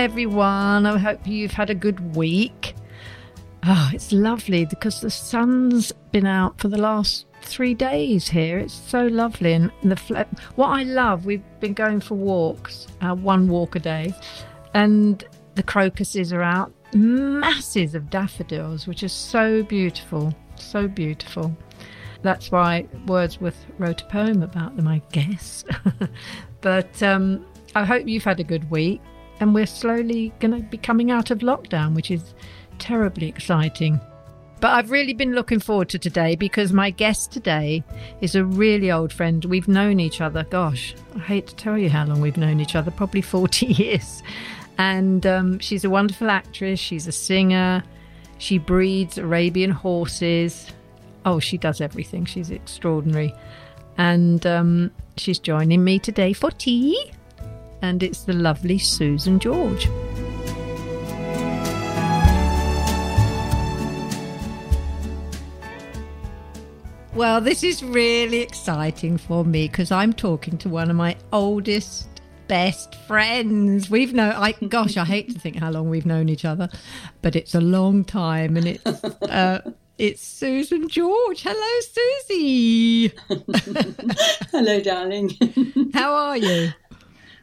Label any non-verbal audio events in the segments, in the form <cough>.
Everyone. I hope you've had a good week. Oh, it's lovely because the sun's been out for the last three days here. It's so lovely. And the what I love, we've been going for walks, uh, one walk a day, and the crocuses are out. Masses of daffodils, which is so beautiful, so beautiful. That's why Wordsworth wrote a poem about them, I guess. <laughs> but um, I hope you've had a good week, and we're slowly going to be coming out of lockdown, which is terribly exciting. But I've really been looking forward to today because my guest today is a really old friend. We've known each other, gosh, I hate to tell you how long we've known each other, probably <laughs> 40 years. And um, she's a wonderful actress, she's a singer, she breeds Arabian horses. Oh, she does everything, she's extraordinary. And um, she's joining me today for tea. And it's the lovely Susan George. Well, this is really exciting for me because I'm talking to one of my oldest, best friends. We've known, I gosh, I hate to think how long we've known each other, but it's a long time, and it's uh, it's Susan George. Hello, Susie. <laughs> Hello, darling. how are you?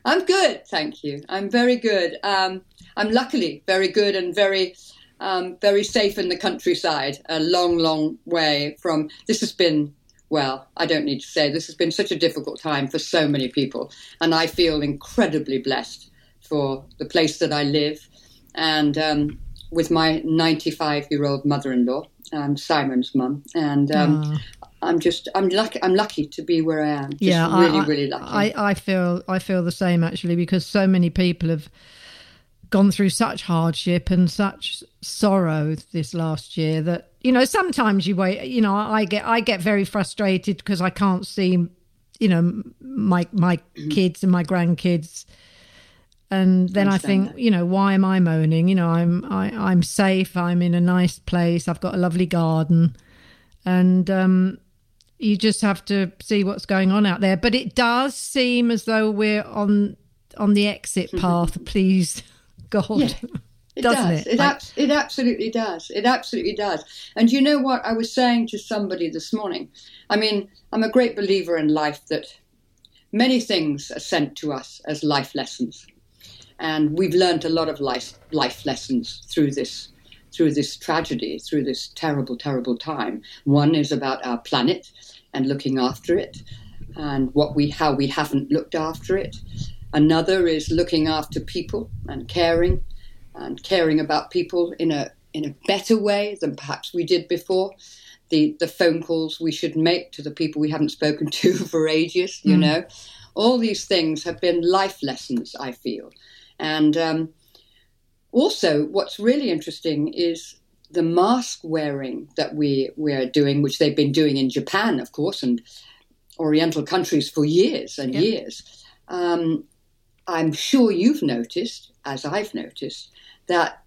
I'm good, thank you. I'm very good. Um, I'm luckily very good and very um, very safe in the countryside, a long, long way from. This has been, well, I don't need to say, this has been such a difficult time for so many people. And I feel incredibly blessed for the place that I live and um, with my 95 year old mother in law, um, Simon's mum. And um, I'm just I'm lucky I'm lucky to be where I am. Just yeah, really, I, really lucky. I, I feel I feel the same actually because so many people have gone through such hardship and such sorrow this last year that you know sometimes you wait you know I get I get very frustrated because I can't see you know my my kids and my grandkids and then I, I think that. you know why am I moaning you know I'm I, I'm safe I'm in a nice place I've got a lovely garden and um you just have to see what's going on out there but it does seem as though we're on on the exit mm-hmm. path please <laughs> God. Yeah. It Doesn't does. It, it, ab- it absolutely does. It absolutely does. And you know what? I was saying to somebody this morning. I mean, I'm a great believer in life that many things are sent to us as life lessons, and we've learned a lot of life life lessons through this through this tragedy, through this terrible, terrible time. One is about our planet and looking after it, and what we how we haven't looked after it. Another is looking after people and caring and caring about people in a in a better way than perhaps we did before. The the phone calls we should make to the people we haven't spoken to <laughs> for ages, you mm. know. All these things have been life lessons, I feel. And um, also, what's really interesting is the mask wearing that we we're doing, which they've been doing in Japan, of course, and Oriental countries for years and yep. years. Um, I'm sure you've noticed, as I've noticed, that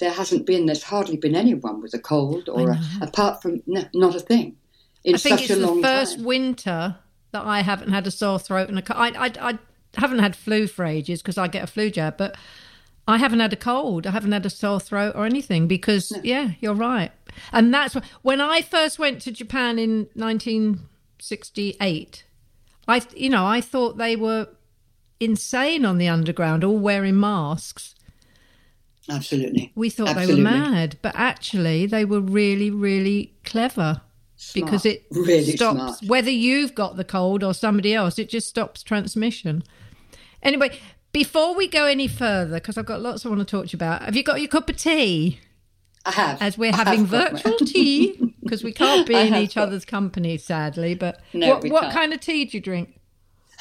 there hasn't been, there's hardly been anyone with a cold or a, apart from no, not a thing. In I think it's the first time. winter that I haven't had a sore throat and a I, I, I haven't had flu for ages because I get a flu jab, but I haven't had a cold. I haven't had a sore throat or anything because, no. yeah, you're right. And that's when I first went to Japan in 1968. I, you know, I thought they were insane on the underground, all wearing masks. Absolutely. We thought Absolutely. they were mad, but actually they were really, really clever smart. because it really stops smart. whether you've got the cold or somebody else. It just stops transmission. Anyway, before we go any further, because I've got lots I want to talk to you about. Have you got your cup of tea? I have. As we're having virtual <laughs> tea because we can't be in each got... other's company, sadly. But no, what, what kind of tea do you drink?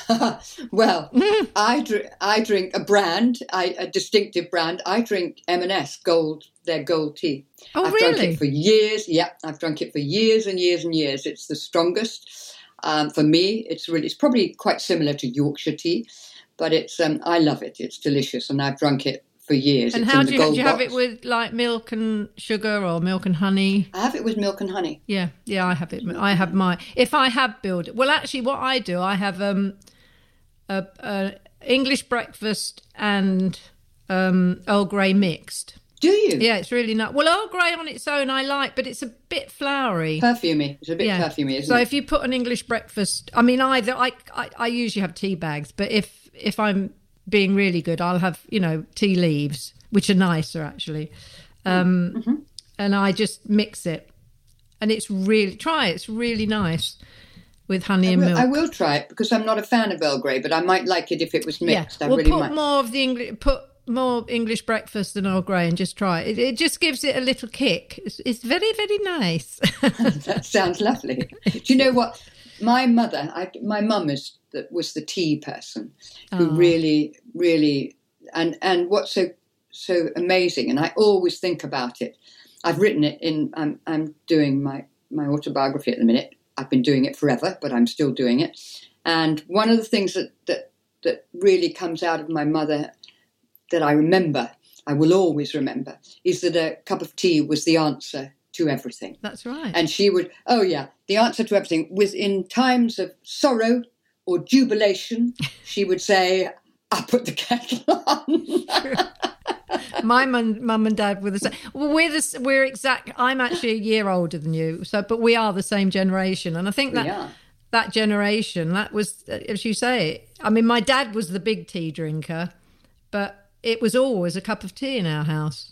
<laughs> well, <laughs> I drink I drink a brand, I, a distinctive brand. I drink M&S Gold, their gold tea. Oh, I've really? drunk it for years. Yeah, I've drunk it for years and years and years. It's the strongest. Um, for me, it's really it's probably quite similar to Yorkshire tea, but it's um, I love it. It's delicious, and I've drunk it for years. And it's how do you, do you have it with like milk and sugar or milk and honey? I have it with milk and honey. Yeah, yeah, I have it. I have my. If I have build, well, actually, what I do, I have um, a, a English breakfast and um, Earl Grey mixed. Do you? Yeah, it's really nice. Well, Earl Grey on its own I like, but it's a bit flowery. Perfumey. It's a bit yeah. perfumey, isn't so it? So if you put an English breakfast, I mean, either I, I, I usually have tea bags, but if if I'm being really good, I'll have you know tea leaves, which are nicer actually, um, mm-hmm. and I just mix it, and it's really try it. It's really nice with honey and milk. I will try it because I'm not a fan of Earl Grey, but I might like it if it was mixed. Yeah. I well, really put might. more of the English. Put more English breakfast than Earl Grey and just try it. It, just gives it a little kick. It's, it's very, very nice. <laughs> that sounds lovely. Do you know what? My mother, I, my mum is that was the tea person who oh. really, really, and and what's so so amazing, and I always think about it. I've written it in. I'm I'm doing my my autobiography at the minute. I've been doing it forever, but I'm still doing it. And one of the things that that that really comes out of my mother that I remember, I will always remember, is that a cup of tea was the answer to everything. That's right. And she would, oh yeah, the answer to everything was in times of sorrow or jubilation, she would say, I put the kettle <laughs> on. <laughs> My mum, mum and dad were the same. Well, we're the, we're exact. I'm actually a year older than you, so but we are the same generation, and I think that that generation, that was, uh, as you say. I mean, my dad was the big tea drinker, but it was always a cup of tea in our house.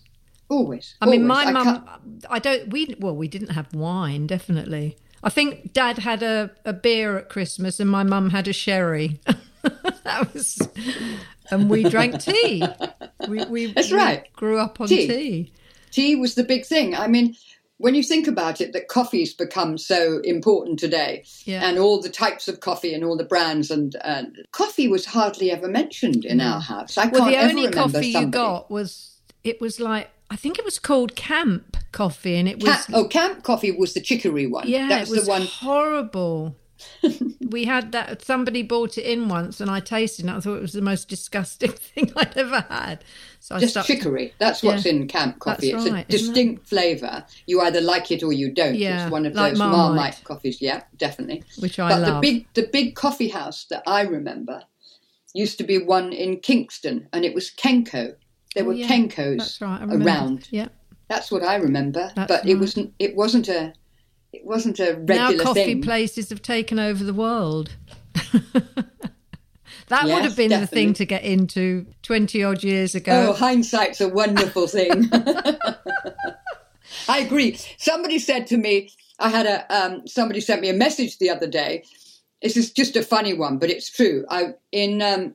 Always. I always. mean, my mum. I don't. We well, we didn't have wine. Definitely. I think Dad had a, a beer at Christmas, and my mum had a sherry. <laughs> that was, and we drank tea. We, we That's right. grew up on tea. tea. Tea was the big thing. I mean, when you think about it, that coffee's become so important today, yeah. and all the types of coffee and all the brands, and, and coffee was hardly ever mentioned in our house. I well, can't the ever only remember coffee somebody. you got was it was like I think it was called Camp Coffee, and it was Camp, oh Camp Coffee was the chicory one. Yeah, that was, was the one horrible. <laughs> we had that. Somebody bought it in once, and I tasted it. And I thought it was the most disgusting <laughs> thing I'd ever had. So just I chicory. That's what's yeah. in camp coffee. It's right, a distinct flavour. You either like it or you don't. Yeah, it's one of like those Marmite. Marmite coffees. Yeah, definitely. Which I but love. the big the big coffee house that I remember used to be one in Kingston, and it was Kenco. There Oh, were yeah, Kenkos That's right. Around. Yeah. That's what I remember. That's but it wasn't. It wasn't a. It wasn't a regular Now coffee thing. places have taken over the world. <laughs> that would have been the thing to get into 20 odd years ago. Oh, hindsight's a wonderful thing. <laughs> I agree. Somebody said to me, I had a um, somebody sent me a message the other day. This is just a funny one, but it's true. I in um,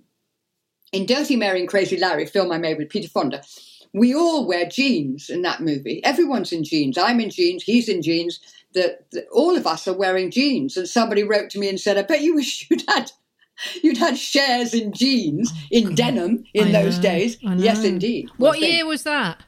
in Dirty Mary and Crazy Larry, film I made with Peter Fonda. We all wear jeans in that movie. Everyone's in jeans. I'm in jeans. He's in jeans. The, all of us are wearing jeans. And somebody wrote to me and said, "I bet you wish you'd had you'd had shares in jeans in denim in I those know, days." Yes, indeed. what think- year was that?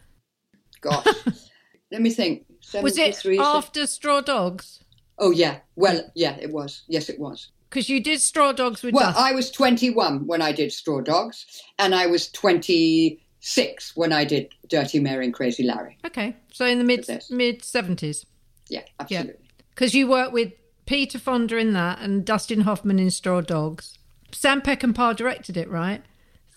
Gosh, <laughs> let me think. Was it after Straw Dogs? Oh yeah. Well, yeah, it was. Yes, it was. Because you did Straw Dogs with Well, Dust. I was 21 when I did Straw Dogs, and I was 26 when I did Dirty Mary and Crazy Larry. Okay, so in the mid mid 70s. Yeah, absolutely. Because you worked with Peter Fonda in that and Dustin Hoffman in Straw Dogs. Sam Peckinpah directed it, right?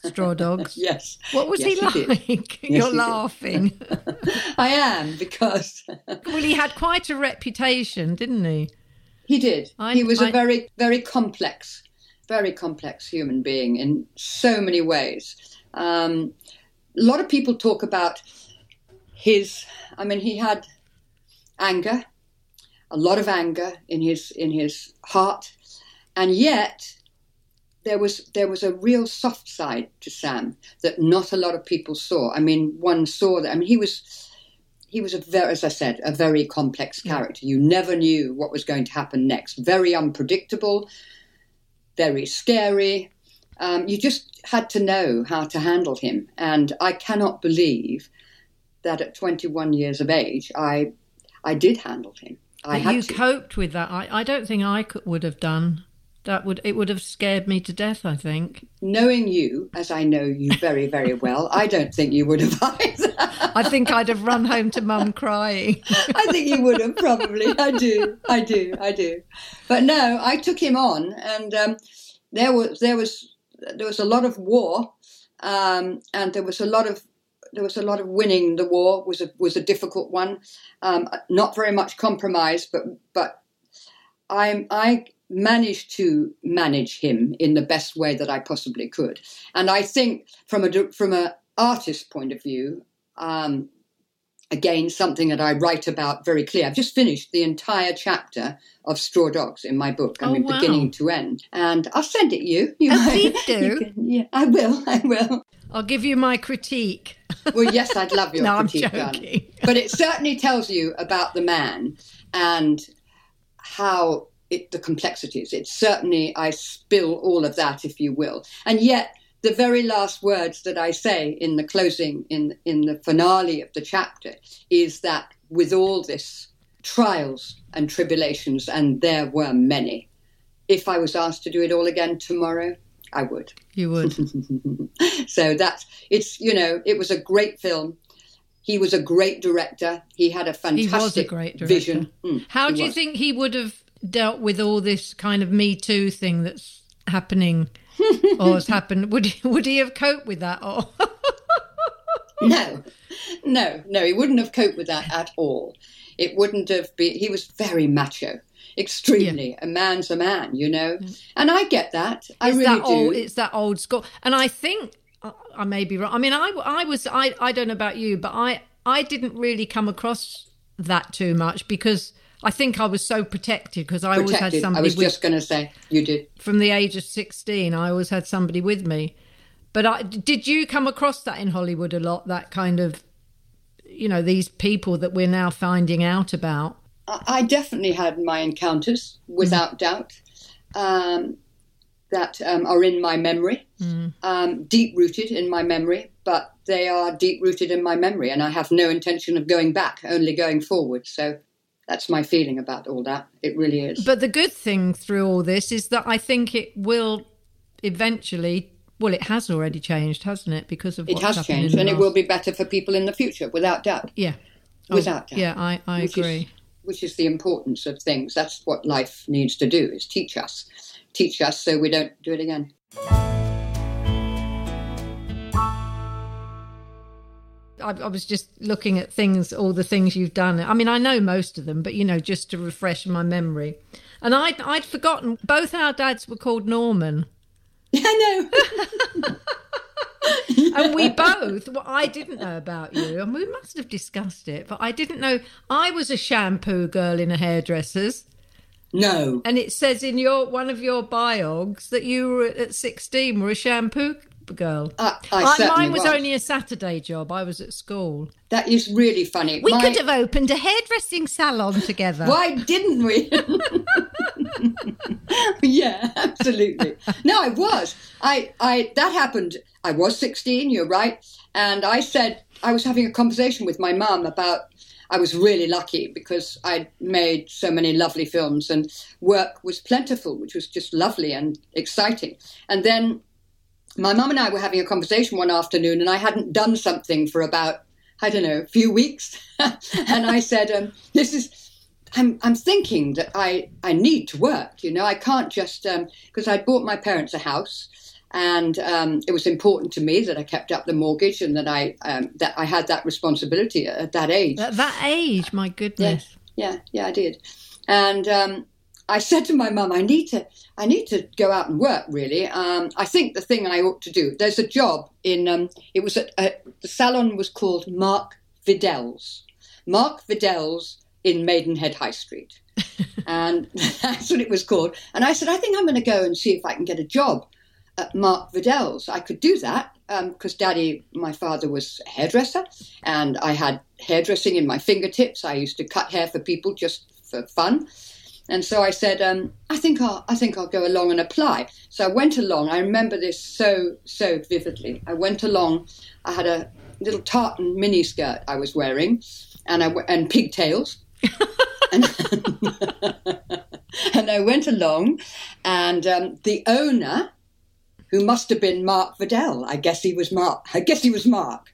Straw <laughs> Dogs. Yes. What was Yes, he like? <laughs> he You're did. laughing. <laughs> I am because well, he had quite a reputation, didn't he? He did. I- he was a very, very complex, very complex human being in so many ways. Um, a lot of people talk about his. I mean, he had anger, a lot of anger in his in his heart, and yet there was there was a real soft side to Sam that not a lot of people saw. I mean, one saw that. I mean, he was he was a very, as I said, a very complex character. You never knew what was going to happen next. Very unpredictable, very scary. Um, you just had to know how to handle him, and I cannot believe that at 21 years of age, I I did handle him. I you to. coped with that. I, I don't think I could, would have done. That would it would have scared me to death. I think. Knowing you, as I know you very, very well, I don't think you would have <laughs> either. I think I'd have run home to mum crying. I think you would have probably. I do. I do. I do. But no, I took him on, and um, there was there was there was a lot of war. um, and there was a lot of there was a lot of winning. The war was a was a difficult one, um, not very much compromise, but but I I managed to manage him in the best way that I possibly could, and I think from a from a artist point of view. Um, again, something that I write about very clear. I've just finished the entire chapter of Straw Dogs in my book. I oh, mean, wow. beginning to end. And I'll send it you. you oh, please <laughs> do. Can, yeah, I will. I will. I'll give you my critique. well, yes, I'd love your <laughs> no, critique, I'm joking. but it certainly tells you about the man and how it, the complexities. It's certainly, I spill all of that, if you will. And yet, the very last words that I say in the closing, in in the finale of the chapter, is that with all this trials and tribulations, and there were many, if I was asked to do it all again tomorrow, I would. You would. <laughs> so that's it's you know it was a great film. He was a great director. He had a fantastic he was a great director. vision. Mm, How do you think he would have dealt with all this kind of Me Too thing that's happening <laughs> or has happened? Would he, would he have coped with that? Or <laughs> no, no, no. He wouldn't have coped with that at all. It wouldn't have been. He was very macho extremely. Yeah. A man's a man, you know. And I get that. I it's really that do. Old, it's that old school. And I think I may be wrong. I mean, I I was I I don't know about you, but I I didn't really come across that too much because I think I was so protected because I Protected. always had somebody. I was with, just going to say you did. From the age of sixteen, I always had somebody with me. But I, did you come across that in Hollywood a lot? That kind of, you know, these people that we're now finding out about. I definitely had my encounters, without mm. doubt, um, that um, are in my memory, mm. um, deep rooted in my memory, but they are deep rooted in my memory, and I have no intention of going back, only going forward. So that's my feeling about all that. It really is. But the good thing through all this is that I think it will eventually. Well, it has already changed, hasn't it? Because of it has changed, and last... it will be better for people in the future, without doubt. Yeah, oh, without oh, doubt. Yeah, I, I which agree. Is, which is the importance of things. That's what life needs to do: is teach us, teach us, so we don't do it again. I, I was just looking at things, all the things you've done. I mean, I know most of them, but you know, just to refresh my memory. And I'd, I'd forgotten both our dads were called Norman. <laughs> I know. <laughs> and we both well, i didn't know about you and we must have discussed it but i didn't know i was a shampoo girl in a hairdresser's no and it says in your one of your biogs that you were at 16 were a shampoo girl. Uh, I, mine was, was, only a saturday job. I was at school. That is really funny. We My... could have opened a hairdressing salon together. Why didn't we? <laughs> Yeah absolutely. No i was. I i that happened. I was 16, you're right. And I said, I was having a conversation with my mum about, I was really lucky because I'd made so many lovely films and work was plentiful, which was just lovely and exciting. And then my mum and I were having a conversation one afternoon and I hadn't done something for about, I don't know, a few weeks. <laughs> and I said, um, this is, I'm, I'm thinking that I, I need to work, you know, I can't just, because um, I'd bought my parents a house and um, it was important to me that I kept up the mortgage and that I um, that I had that responsibility at that age. At that age, my goodness. Yeah, yeah, yeah I did. And um, I said to my mum, I need to, I need to go out and work. Really, um, I think the thing I ought to do. There's a job in. Um, it was at the salon was called Mark Vidal's. Mark Vidal's in Maidenhead High Street, <laughs> and <laughs> that's what it was called. And I said, I think I'm going to go and see if I can get a job at Mark Vidal's. I could do that because um, Daddy, my father, was a hairdresser, and I had hairdressing in my fingertips. I used to cut hair for people just for fun, and so I said, um, "I think I'll, I think I'll go along and apply." So I went along. I remember this so so vividly. I went along. I had a little tartan mini skirt I was wearing, and I and pigtails. <laughs> and, <laughs> and I went along, and um, the owner who must have been Mark Vidal. I guess he was Mark. I guess he was Mark.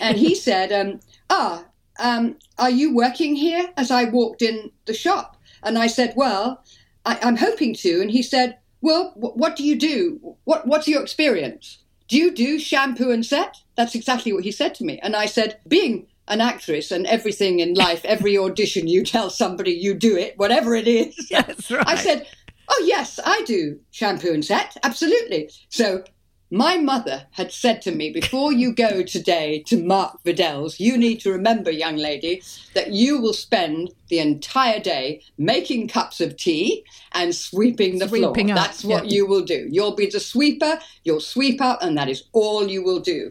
And he <laughs> said, um, "Ah, um, are you working here?" As I walked in the shop, and I said, "Well, I, am hoping to." And he said, "Well, w- what do you do? What What's your experience?" Do you do shampoo and set? That's exactly what he said to me. And I said, Being an actress and everything in life, every audition you tell somebody you do it, whatever it is. <laughs> That's right. I said, Oh, yes, I do shampoo and set. Absolutely. So my mother had said to me, before you go today to Mark Vidal's, you need to remember, young lady, that you will spend the entire day making cups of tea and sweeping the Sweeping floor. up, That's what yeah. you will do. You'll be the sweeper, you'll sweep up, and that is all you will do.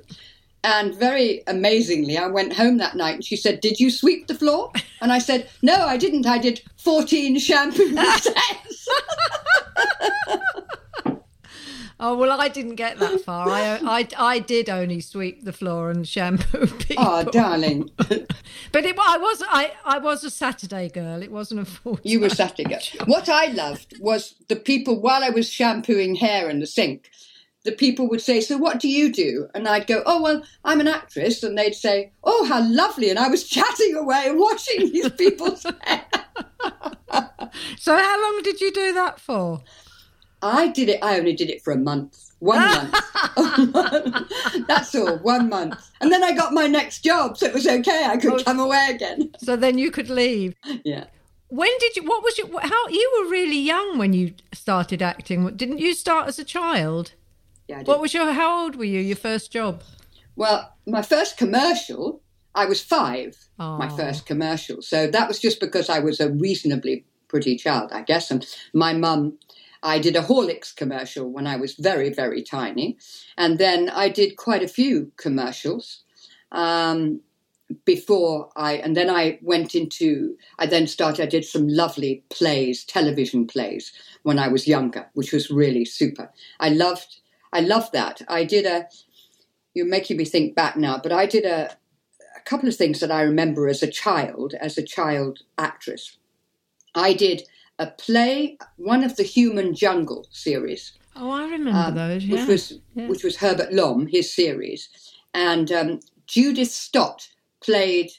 And very amazingly, I went home that night and she said, Did you sweep the floor? And I said, No, I didn't. I did 14 shampoo sets. <laughs> <laughs> Oh well, I didn't get that far. I, <laughs> I, I did only sweep the floor and shampoo <laughs> people. oh, darling. <laughs> But it, I was I, I was a Saturday girl. It wasn't a full. You were Saturday girl. What I loved was the people, while I was shampooing hair in the sink, the people would say, So what do you do? And I'd go, Oh, well, I'm an actress. And they'd say, Oh, how lovely. And I was chatting away and watching these people's hair. So how long did you do that for? I did it, I only did it for a month. One month. <laughs> <laughs> That's all, one month. And then I got my next job, so it was okay. I could Oh. come away again. <laughs> So then you could leave. Yeah. When did you? What was your? How you were really young when you started acting? Didn't you start as a child? Yeah, I did. What was your? How old were you? Your first job? Well, my first commercial, I was five, my first commercial. So that was just because I was a reasonably pretty child, I guess. And my mum, I did a Horlicks commercial when I was very, very tiny. And then I did quite a few commercials um, before I, and then I went into, I then started, I did some lovely plays, television plays when I was younger, which was really super. I loved, I loved that. I did a, you're making me think back now, but I did a, a couple of things that I remember as a child, as a child actress. I did a play, one of the Human Jungle series, Oh, I remember um, those. Yeah. which was yeah. which was Herbert Lom, his series, and um, Judith Stott played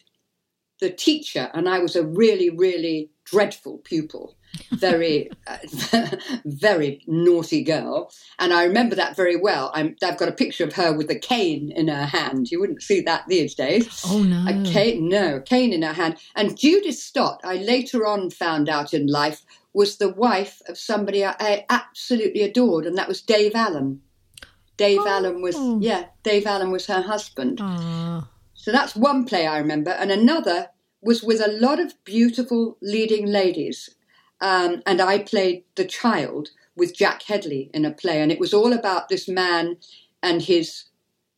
the teacher, and I was a really, really dreadful pupil, very, uh, <laughs> very naughty girl, and I remember that very well. I'm, I've got a picture of her with a cane in her hand. You wouldn't see that these days. oh no. A cane, no, a cane in her hand. And Judith Stott, I later on found out in life, was the wife of somebody I, I absolutely adored, and that was Dave Allen. Dave Oh. Allen was, yeah, Dave Allen was her husband. Ah. So that's one play I remember, and another was with a lot of beautiful leading ladies. Um, and I played the child with Jack Hedley in a play, and it was all about this man and his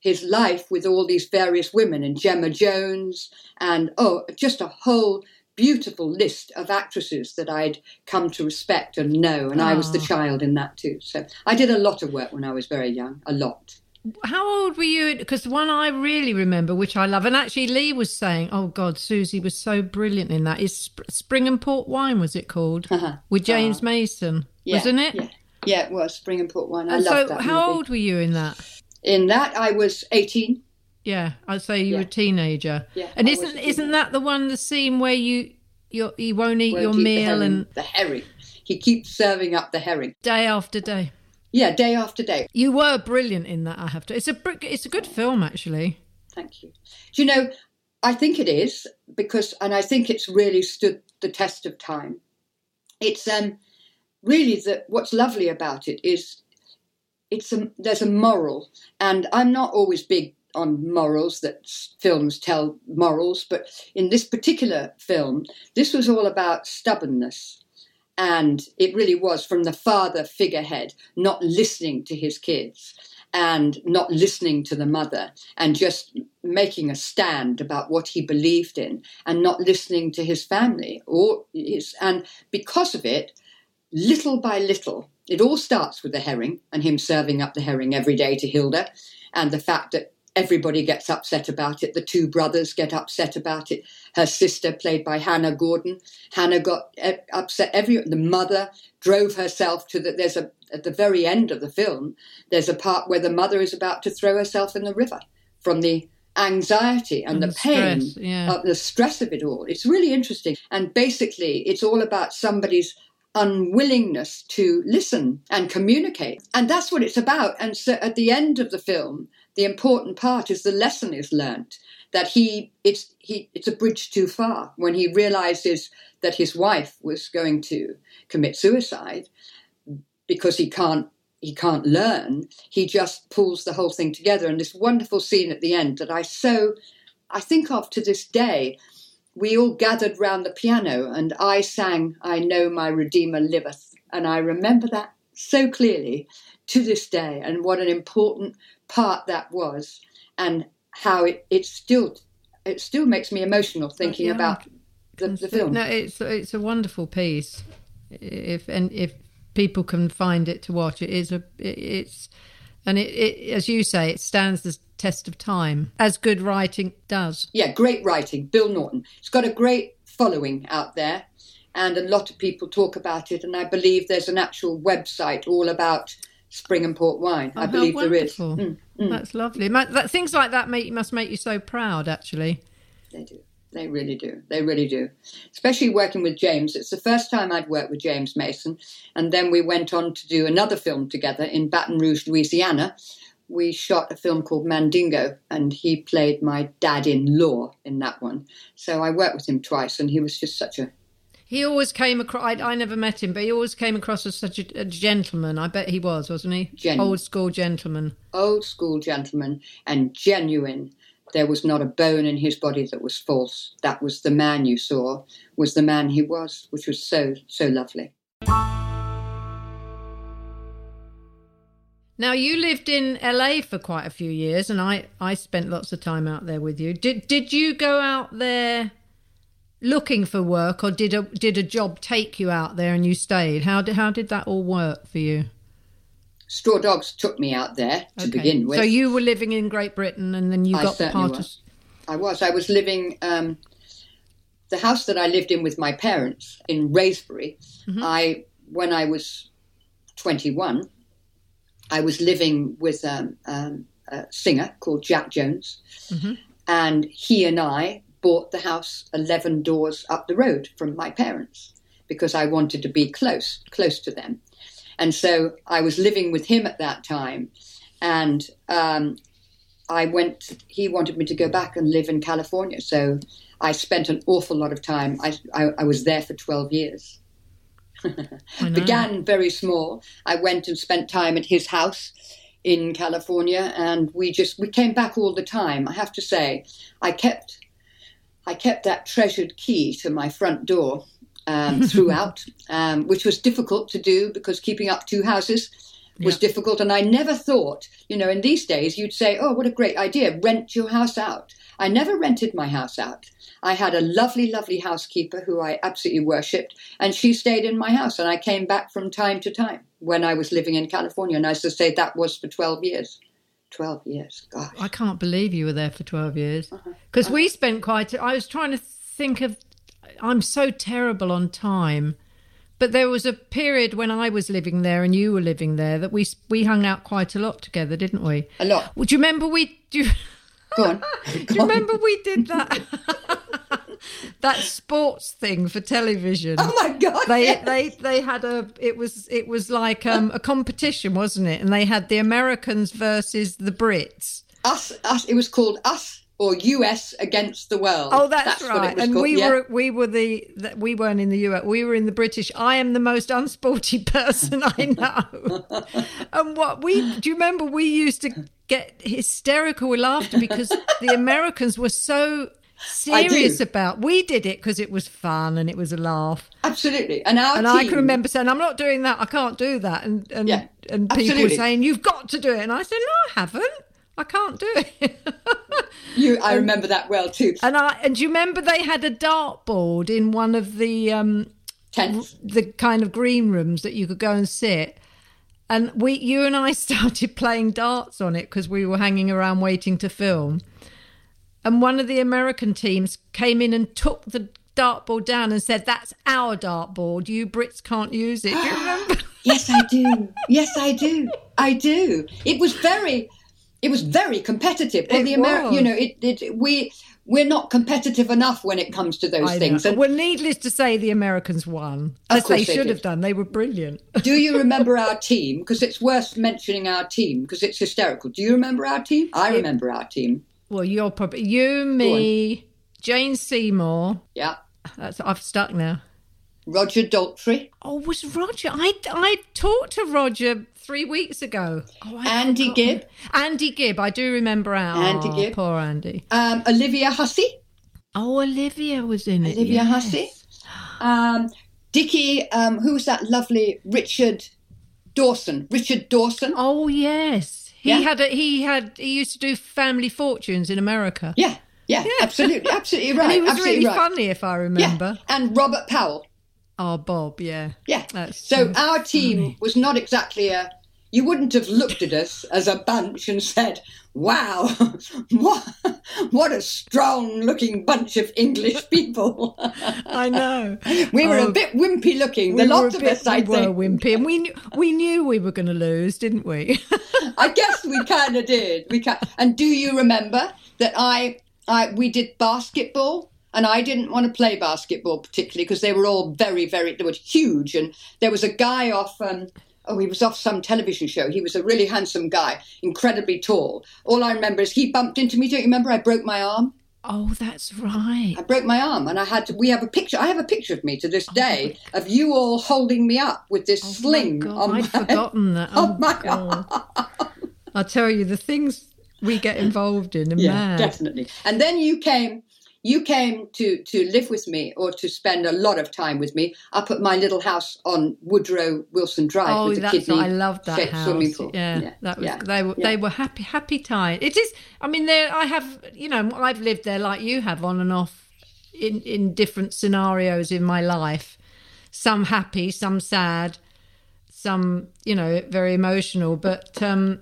his life with all these various women, and Gemma Jones, and oh, just a whole beautiful list of actresses that I'd come to respect and know, and I was the Ah. child in that too. So I did a lot of work when I was very young, a lot. How old were you? Because the one I really remember, which I love, and actually Lee was saying, "Oh God, Susie was so brilliant in that." Is Sp- Spring and Port Wine was it called Uh-huh. with James Mason, Yeah, wasn't it? Yeah. Yeah, it was Spring and Port Wine. I And so, that. how movie. old were you in that? In that, I was 18. Yeah, I'd say you were a teenager. Yeah, and I isn't isn't that the one the scene where you you you won't eat Won't your eat the meal herring- and the herring. He keeps serving up the herring. day after day? Yeah, day after day. You were brilliant in that. I have to. It's a it's a good film actually. Thank you. Do you know? I think it is because, and I think it's really stood the test of time. It's um really that what's lovely about it is it's a there's a moral, and I'm not always big on morals that films tell morals, but in this particular film, this was all about stubbornness. And it really was from the father figurehead, not listening to his kids and not listening to the mother and just making a stand about what he believed in and not listening to his family or his and because of it little by little it all starts with the herring and him serving up the herring every day to Hilda and the fact that everybody gets upset about it the two brothers get upset about it her sister played by Hannah Gordon Hannah got eh, upset every the mother drove herself to the there's a at the very end of the film there's a part where the mother is about to throw herself in the river from the anxiety and, And the pain stress, yeah. of the stress of it all. It's really interesting. And basically, it's all about somebody's unwillingness to listen and communicate. And that's what it's about. And so at the end of the film, the important part is the lesson is learnt that he it's he it's a bridge too far. When he realizes that his wife was going to commit suicide because he can't he can't learn he just pulls the whole thing together. And this wonderful scene at the end that i so i think of to this day we all gathered round the piano and i sang i know my redeemer liveth. And i remember that so clearly to this day and what an important part that was and how it, it still it still makes me emotional thinking yeah. about the, the film no it's it's a wonderful piece if and if people can find it to watch. It is a it's and it, it, as you say it stands the test of time as good writing does. Yeah, great writing. Bill Naughton. It's got a great following out there, and a lot of people talk about it. And I believe there's an actual website all about spring and port wine. Oh, I believe there is. Mm, mm. That's lovely. Things like that make must make you so proud. Actually, they do. They really do. They really do. Especially working with James. It's the first time I'd worked with James Mason. And then we went on to do another film together in Baton Rouge, Louisiana. We shot a film called Mandingo, and he played my dad in law in that one. So I worked with him twice, and he was just such a. He always came across, I, I never met him, but he always came across as such a, a gentleman. I bet he was, wasn't he? Gen- Old school gentleman. Old school gentleman and genuine there was not a bone in his body that was false. That was the man you saw, was the man he was, which was so, so lovely. Now you lived in LA for quite a few years, and I, I spent lots of time out there with you. Did did you go out there looking for work, or did a did a job take you out there and you stayed? How did how did that all work for you? Straw Dogs took me out there to okay. begin with. So you were living in Great Britain, and then you I got part was. of. I was. I was living. Um, the house that I lived in with my parents in Wraysbury. Mm-hmm. I when I was twenty one, I was living with um, um, a singer called Jack Jones, mm-hmm. and he and I bought the house eleven doors up the road from my parents because I wanted to be close, close to them. And so I was living with him at that time. And um, I went, he wanted me to go back and live in California. So I spent an awful lot of time. I, I, I was there for 12 years. Began very small. I went and spent time at his house in California, and we just we came back all the time. I have to say, I kept I kept that treasured key to my front door um, <laughs> throughout, um, which was difficult to do because keeping up two houses was yeah. difficult. And I never thought, you know, in these days you'd say, oh, what a great idea, rent your house out. I never rented my house out. I had a lovely, lovely housekeeper who I absolutely worshipped, and she stayed in my house. And I came back from time to time when I was living in California. And I used to say that was for 12 years. 12 years, gosh. I can't believe you were there for 12 years. Because uh-huh. uh-huh. we spent quite, I was trying to think of I'm so terrible on time. But there was a period when I was living there and you were living there that we we hung out quite a lot together, didn't we? A lot. Would you remember we do? You, Go on. Go <laughs> do you remember we did that? <laughs> that sports thing for television. Oh my god! They yes. they they had a it was it was like um, a competition, wasn't it? And they had the Americans versus the Brits. Us us. It was called us or US against the world. Oh, that's, that's right. And called. we yeah. were we were the, the, we weren't in the US. We were in the British. I am the most unsporty <laughs> person I know. and what we do you remember? We used to get hysterical with laughter because the Americans were so serious about. We did it because it was fun and it was a laugh. Absolutely, and our and team... I can remember saying, "I'm not doing that. I can't do that," and and yeah, and people absolutely. were saying, "You've got to do it," and I said, "No, I haven't." I can't do it. you, I <laughs> remember that well too. And I and do you remember they had a dartboard in one of the um, tents, the kind of green rooms that you could go and sit. And we, you and I, <laughs> started playing darts on it because we were hanging around waiting to film. And one of the American teams came in and took the dartboard down and said, "That's our dartboard. You Brits can't use it." Do you <gasps> remember? yes, I do. Yes, I do. I do. It was very it was very competitive. Well, it the Ameri- you know, it, it we we're not competitive enough when it comes to those I things. And well, needless to say, the Americans won, as they should have done. They were brilliant. <laughs> Do you remember our team? Because it's worth mentioning our team because it's hysterical. Do you remember our team? I remember our team. Well, you're probably you, me, Jane Seymour. Yeah, that's I've stuck now. Roger Daltrey. Oh, was Roger? I I talked to Roger three weeks ago. Oh, Andy Gibb. Andy Gibb. I do remember our Andy Gibb. Poor Andy. Um, Olivia Hussey. Oh, Olivia was in it. Olivia yes. Hussey. Um, Dickie. Um, who was that lovely Richard Dawson? Richard Dawson. Oh yes. He yeah. had a, he had he used to do Family Fortunes in America. Yeah. Yeah, yeah. absolutely, absolutely right. and he was absolutely really right. funny, if I remember. Yeah. And Robert Powell. Oh, Bob, yeah. Yeah. That's so our team funny. was not exactly a. You wouldn't have looked at us as a bunch and said, wow, <laughs> what, what a strong looking bunch of English people. <laughs> I know. We were oh, a bit wimpy looking. The we lot of bit, us, I we think. were wimpy. And we, knew, we knew we were going to lose, didn't we? I guess we kind of did. We can And do you remember that I, I we did basketball? And I didn't want to play basketball particularly because they were all very, very, they were huge. And there was a guy off, um, oh, he was off some television show. He was a really handsome guy, incredibly tall. All I remember is he bumped into me. Don't you remember? I broke my arm. Oh, that's right. I broke my arm, and I had to. We have a picture. I have a picture of me to this oh day of you all holding me up with this oh sling my on I'd my forgotten that. <laughs> Oh, oh, my God! I tell you, the things we get involved in are yeah, mad. definitely. And then you came you came to to live with me or to spend a lot of time with me up at my little house on Woodrow Wilson Drive oh, with the that's kidney I love that house. swimming pool. Yeah, yeah, that was yeah. they were yeah. they were happy happy time. It is. I mean, there I have you know I've lived there like you have on and off in in different scenarios in my life. Some happy, some sad, some you know very emotional. But um,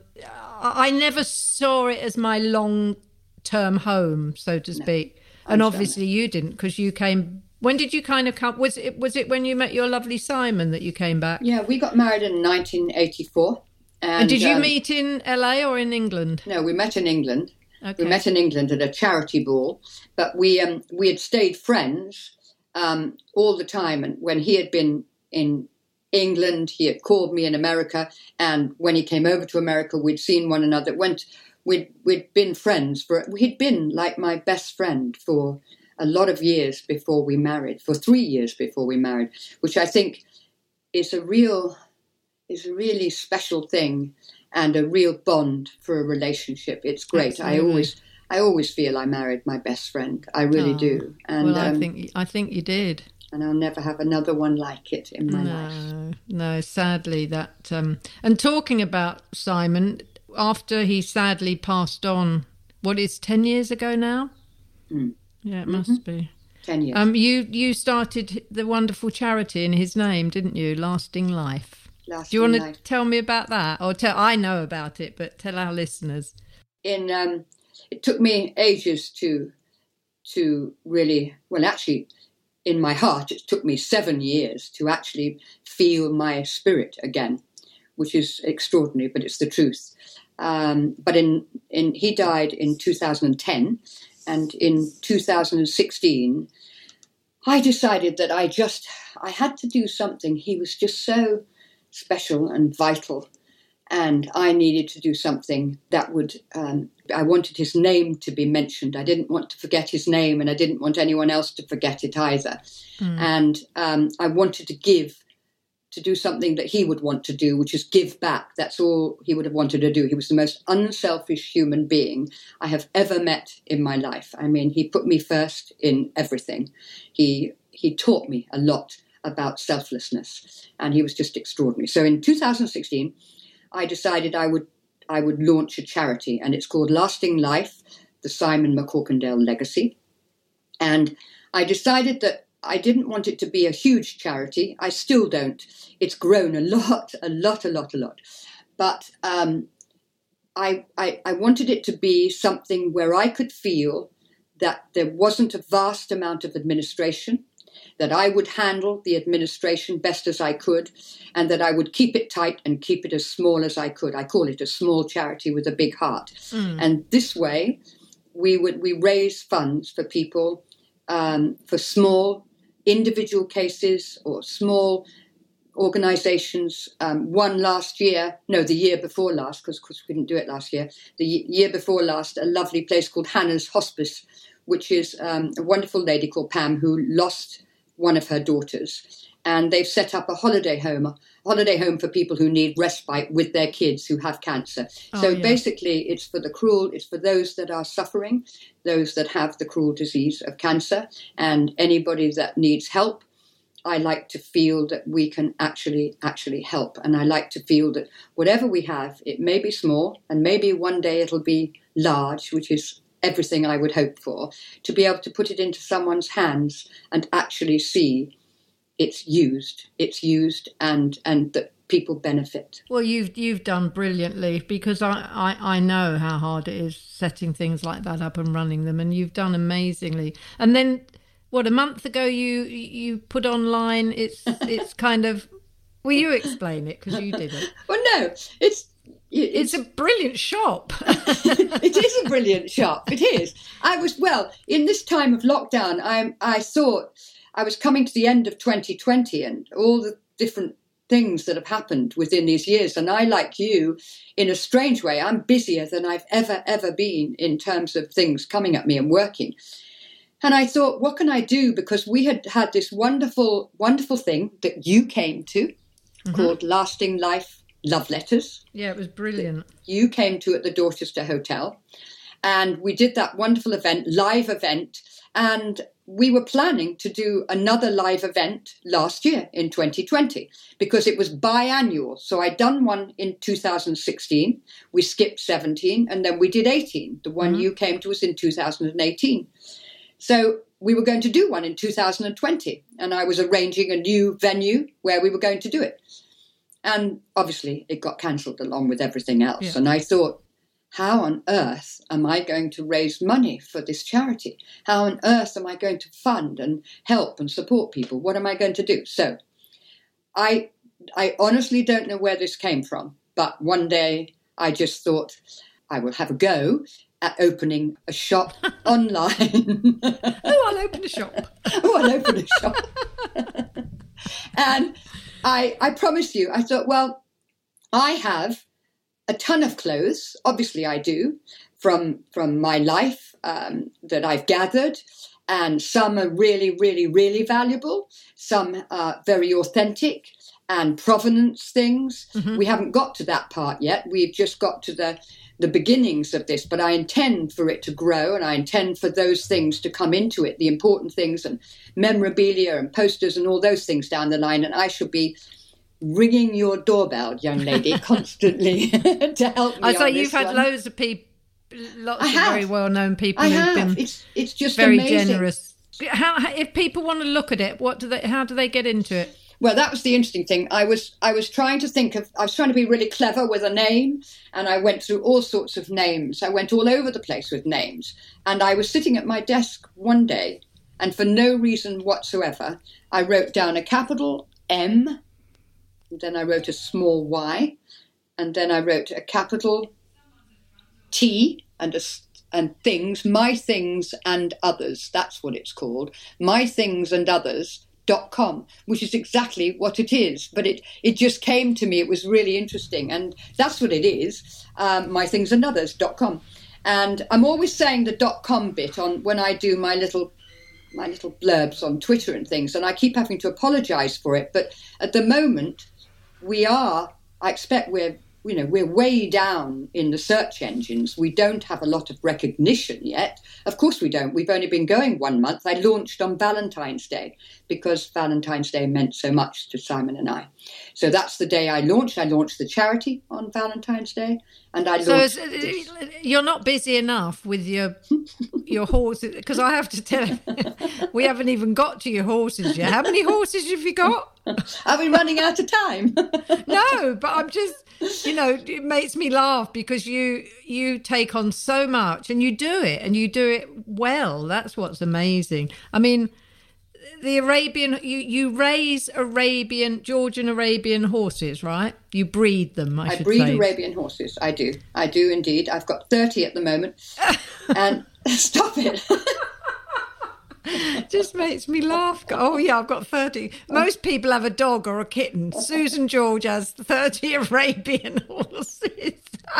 I never saw it as my long term home, so to speak. No and obviously you didn't because you came when did you kind of come was it was it when you met your lovely simon that you came back? Yeah we got married in 1984 and, and did you um, meet in la or in england? No we met in england. Okay. we met in england at a charity ball but we um we had stayed friends um all the time. And when he had been in england he had called me in america and when he came over to america we'd seen one another. Went we'd we'd been friends for he'd been like my best friend for a lot of years before we married, for three years before we married, which I think is a real is a really special thing and a real bond for a relationship. It's great. Absolutely. I always I always feel I married my best friend. I really oh, do. And well, I um, think I think you did. And I'll never have another one like it in my no, life. No, sadly that. Um, and talking about Simon, after he sadly passed on, what is ten years ago now? Mm. Yeah, it must mm-hmm. be ten years. Um, you you started the wonderful charity in his name, didn't you? Lasting Life. Lasting Do you want to life. tell me about that, or tell? I know about it, but tell our listeners. In um, it took me ages to to really well, actually, in my heart, it took me seven years to actually feel my spirit again, which is extraordinary, but it's the truth. Um, but in, in he died in 2010, and in 2016, I decided that I just I had to do something. He was just so special and vital, and I needed to do something that would. Um, I wanted his name to be mentioned. I didn't want to forget his name, and I didn't want anyone else to forget it either. Mm. And um, I wanted to give to do something that he would want to do, which is give back. That's all he would have wanted to do. He was the most unselfish human being I have ever met in my life. I mean, he put me first in everything. He he taught me a lot about selflessness, and he was just extraordinary. So in 2016, I decided I would I would launch a charity, and it's called Lasting Life: The Simon McCorkindale Legacy. And I decided that I didn't want it to be a huge charity. I still don't. It's grown a <laughs> lot, a lot, a lot, a lot. But um, I, I, I wanted it to be something where I could feel that there wasn't a vast amount of administration, that I would handle the administration best as I could, and that I would keep it tight and keep it as small as I could. I call it a small charity with a big heart. Mm. And this way, we would we raise funds for people um, for small individual cases or small organizations. Um, one last year, no, the year before last, because of course we didn't do it last year. The year before last, a lovely place called Hannah's Hospice, which is um, a wonderful lady called Pam who lost one of her daughters and they've set up a holiday home, a holiday home for people who need respite with their kids who have cancer. Oh, so basically, it's for the cruel, it's for those that are suffering, those that have the cruel disease of cancer, and anybody that needs help. I like to feel that we can actually actually help, and I like to feel that whatever we have, it may be small, and maybe one day it'll be large, which is everything I would hope for, to be able to put it into someone's hands and actually see it's used. It's used and and that people benefit. Well, you've you've done brilliantly because I, I, I know how hard it is setting things like that up and running them, and you've done amazingly. And then, what a month ago you you put online. It's <laughs> it's kind of. Will you explain it because you did it? <laughs> well, no, it's it's, it's, a brilliant shop. <laughs> it is a brilliant shop. It is. I was well in this time of lockdown. I I thought I was coming to the end of 2020 and all the different things that have happened within these years. And I, like you, in a strange way, I'm busier than I've ever, ever been in terms of things coming at me and working. And I thought, what can I do? Because we had had this wonderful, wonderful thing that you came to mm-hmm. called Lasting Life Love Letters. Yeah, it was brilliant. You came to at the Dorchester Hotel. And we did that wonderful event, live event. And we were planning to do another live event last year in 2020 because it was biannual. So I'd done one in 2016, we skipped 17, and then we did 18. The one mm-hmm. you came to us in 2018. So we were going to do one in 2020, and I was arranging a new venue where we were going to do it. And obviously, it got cancelled along with everything else. Yeah. And I thought, how on earth am I going to raise money for this charity? How on earth am I going to fund and help and support people? What am I going to do? So I I honestly don't know where this came from, but one day I just thought I will have a go at opening a shop <laughs> online. oh, I'll open a shop. <laughs> oh, I'll open a shop. <laughs> and I I promise you, I thought, well, I have a ton of clothes. Obviously, I do from from my life um, that I've gathered, and some are really, really, really valuable. Some are very authentic and provenance things. Mm-hmm. We haven't got to that part yet. We've just got to the the beginnings of this, but I intend for it to grow and I intend for those things to come into it, the important things and memorabilia and posters and all those things down the line. And I shall be ringing your doorbell, young lady, <laughs> constantly <laughs> to help me. I say you've had loads of people, lots I of have. very well-known people I who've have. been it's it's just very amazing. generous. How, if people want to look at it, what do they? How do they get into it? Well, that was the interesting thing. I was I was trying to think of I was trying to be really clever with a name, and I went through all sorts of names. I went all over the place with names, and I was sitting at my desk one day, and for no reason whatsoever, I wrote down a capital M and then I wrote a small y, and then I wrote a capital T and a and things, my things and others. That's what it's called. My things and others. Dot com, which is exactly what it is, but it it just came to me. It was really interesting, and that's what it is. Um, my things and others. Dot com, and I'm always saying the dot com bit on when I do my little my little blurbs on Twitter and things, and I keep having to apologise for it. But at the moment, we are, I expect we're you know we're way down in the search engines. We don't have a lot of recognition yet. Of course we don't. We've only been going one month. I launched on valentine's day because valentine's day meant so much to simon and i. So that's the day i launched. I launched the charity on valentine's day and i so you're not busy enough with your your horses because i have to tell you, <laughs> we haven't even got to your horses yet how many horses have you got are we running out of time <laughs> no <laughs> but i'm just you know, it makes me laugh because you you take on so much and you do it and you do it well. That's what's amazing. I mean, the Arabian you you raise Arabian Georgian Arabian horses, right? You breed them. I, I breed say. Arabian horses. I do. I do indeed. I've got thirty at the moment, <laughs> and <laughs> Stop it. <laughs> just makes me laugh. Oh yeah, I've got thirty. Most people have a dog or a kitten. Susan George has thirty Arabian horses. but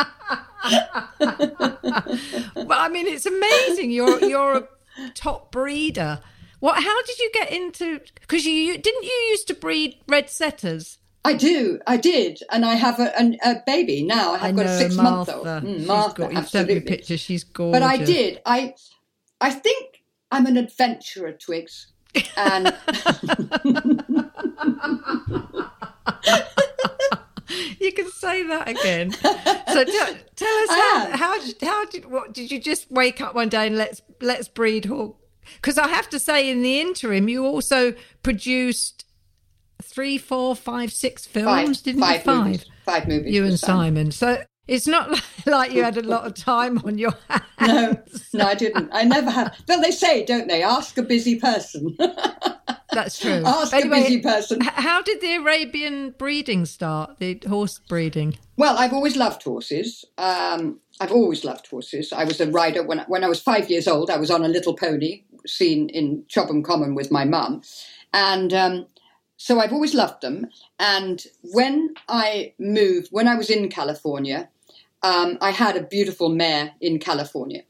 I mean, it's amazing. You're you're a top breeder. What? How did you get into? Because you didn't you used to breed red setters. I do, I did, and I have a, a, a baby now. I have I got know, a six month old. Mm, Martha, got, absolutely. Picture, she's gorgeous. But I did. I, I think I'm an adventurer, Twigs, and. <laughs> you can say that again. So tell, tell us how, how, how did what did you just wake up one day and let's let's breed hawk? Because I have to say, in the interim, you also produced three, four, five, six films, five, didn't five you? Five. Movies, five movies. You and Simon. So it's not <laughs> like you had a lot of time on your <laughs> hands. No, no, I didn't. I never have. But they say, don't they? Ask a busy person. <laughs> That's true. Ask anyway, a busy person. How did the Arabian breeding start? The horse breeding. Well, I've always loved horses. Um, I've always loved horses. I was a rider when when I was five years old. I was on a little pony, seen in Chobham Common with my mum, and um, so I've always loved them. And when I moved, when I was in California, um, I had a beautiful mare in California.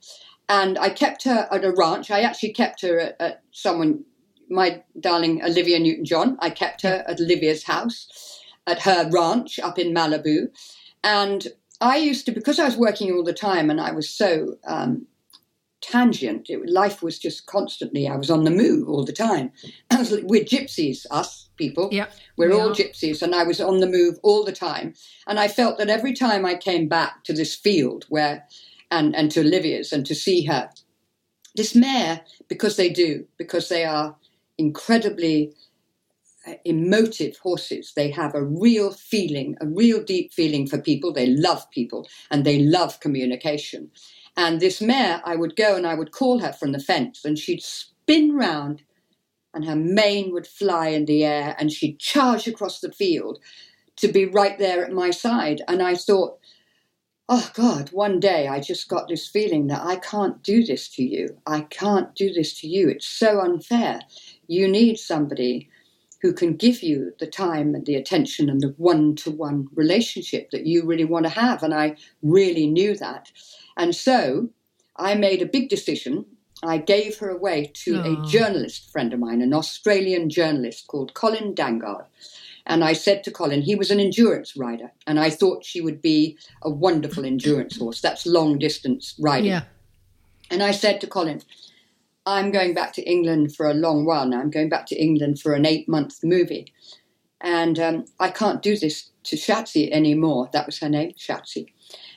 And I kept her at a ranch. I actually kept her at, at someone, my darling Olivia Newton John. I kept her at Olivia's house, at her ranch up in Malibu. And I used to, because I was working all the time and I was so um, tangent, it, life was just constantly, I was on the move all the time. <clears throat> we're gypsies, us people. Yep, we're we all are. gypsies, and I was on the move all the time. And I felt that every time I came back to this field where, and, and to Olivia's and to see her, this mare, because they do, because they are incredibly uh, emotive horses. They have a real feeling, a real deep feeling for people. They love people and they love communication. And this mare, I would go and I would call her from the fence and she'd spin round and her mane would fly in the air and she'd charge across the field to be right there at my side. And I thought, oh God, one day I just got this feeling that I can't do this to you. I can't do this to you. It's so unfair. You need somebody who can give you the time and the attention and the one to one relationship that you really want to have. And I really knew that. And so I made a big decision. I gave her away to a journalist friend of mine, an Australian journalist called Colin Dangaard. And I said to Colin, he was an endurance rider, and I thought she would be a wonderful endurance horse. That's long distance riding. Yeah. And I said to Colin, I'm going back to England for a long while now. I'm going back to England for an eight month movie. And um, I can't do this to Shatsi anymore. That was her name, Shatsi.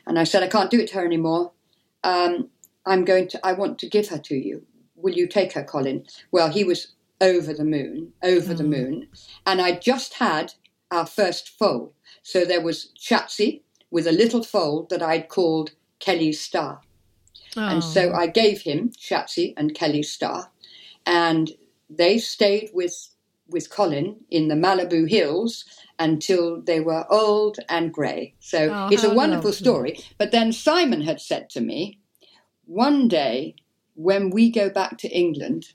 And I said, I can't do it to her anymore. Um, I'm going to, I want to give her to you. Will you take her, Colin? Well, he was over the moon, over mm. the moon. And I just had our first foal. So there was Shatsi with a little foal that I'd called Kelly's Star. Oh. And so oh. I gave him Shatsi and Kelly Star, and they stayed with with Colin in the Malibu Hills until they were old and grey. So oh, it's a wonderful lovely. story. But then Simon had said to me, one day when we go back to England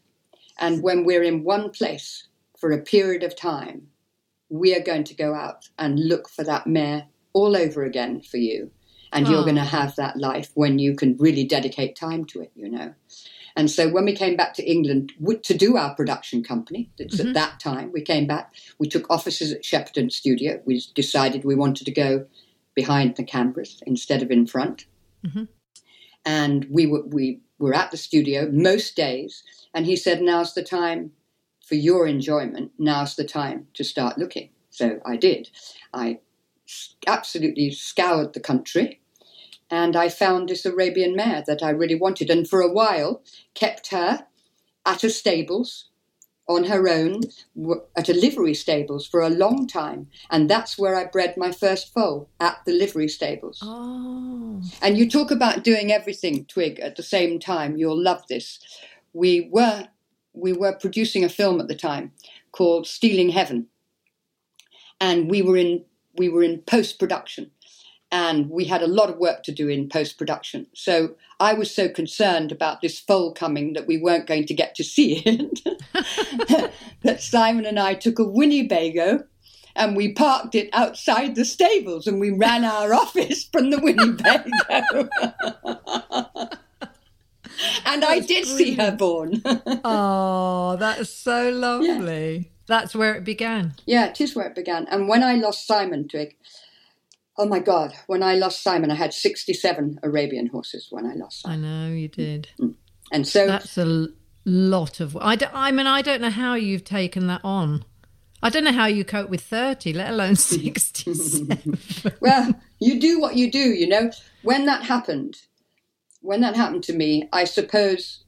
and when we're in one place for a period of time, we are going to go out and look for that mare all over again for you and oh. you're going to have that life when you can really dedicate time to it, you know. And so when we came back to England to do our production company, mm-hmm. at that time we came back, we took offices at Shepperton Studio. We decided we wanted to go behind the cameras instead of in front. Mm-hmm. And we were, we were at the studio most days. And he said, now's the time for your enjoyment. Now's the time to start looking. So I did. I absolutely scoured the country and I found this Arabian mare that I really wanted, and for a while kept her at a stables on her own at a livery stables for a long time, and that's where I bred my first foal at the livery stables. Oh. And you talk about doing everything, Twig, at the same time. You'll love this. We were we were producing a film at the time called Stealing Heaven, and we were in we were in post production, and we had a lot of work to do in post production. So I was so concerned about this foal coming that we weren't going to get to see <laughs> it <laughs> that Simon and I took a Winnebago and we parked it outside the stables and we ran our <laughs> office from the Winnebago. and I did brilliant. see her born. oh, that's so lovely. Yeah. That's where it began. Yeah, it is where it began. And when I lost Simon Twig, oh my God, when I lost Simon, I had 67 Arabian horses when I lost Simon. I know you did. Mm-hmm. And so. That's a lot of. I, I mean, I don't know how you've taken that on. I don't know how you cope with 30, let alone <laughs> 67. <laughs> well, you do what you do, you know. When that happened, when that happened to me, I suppose,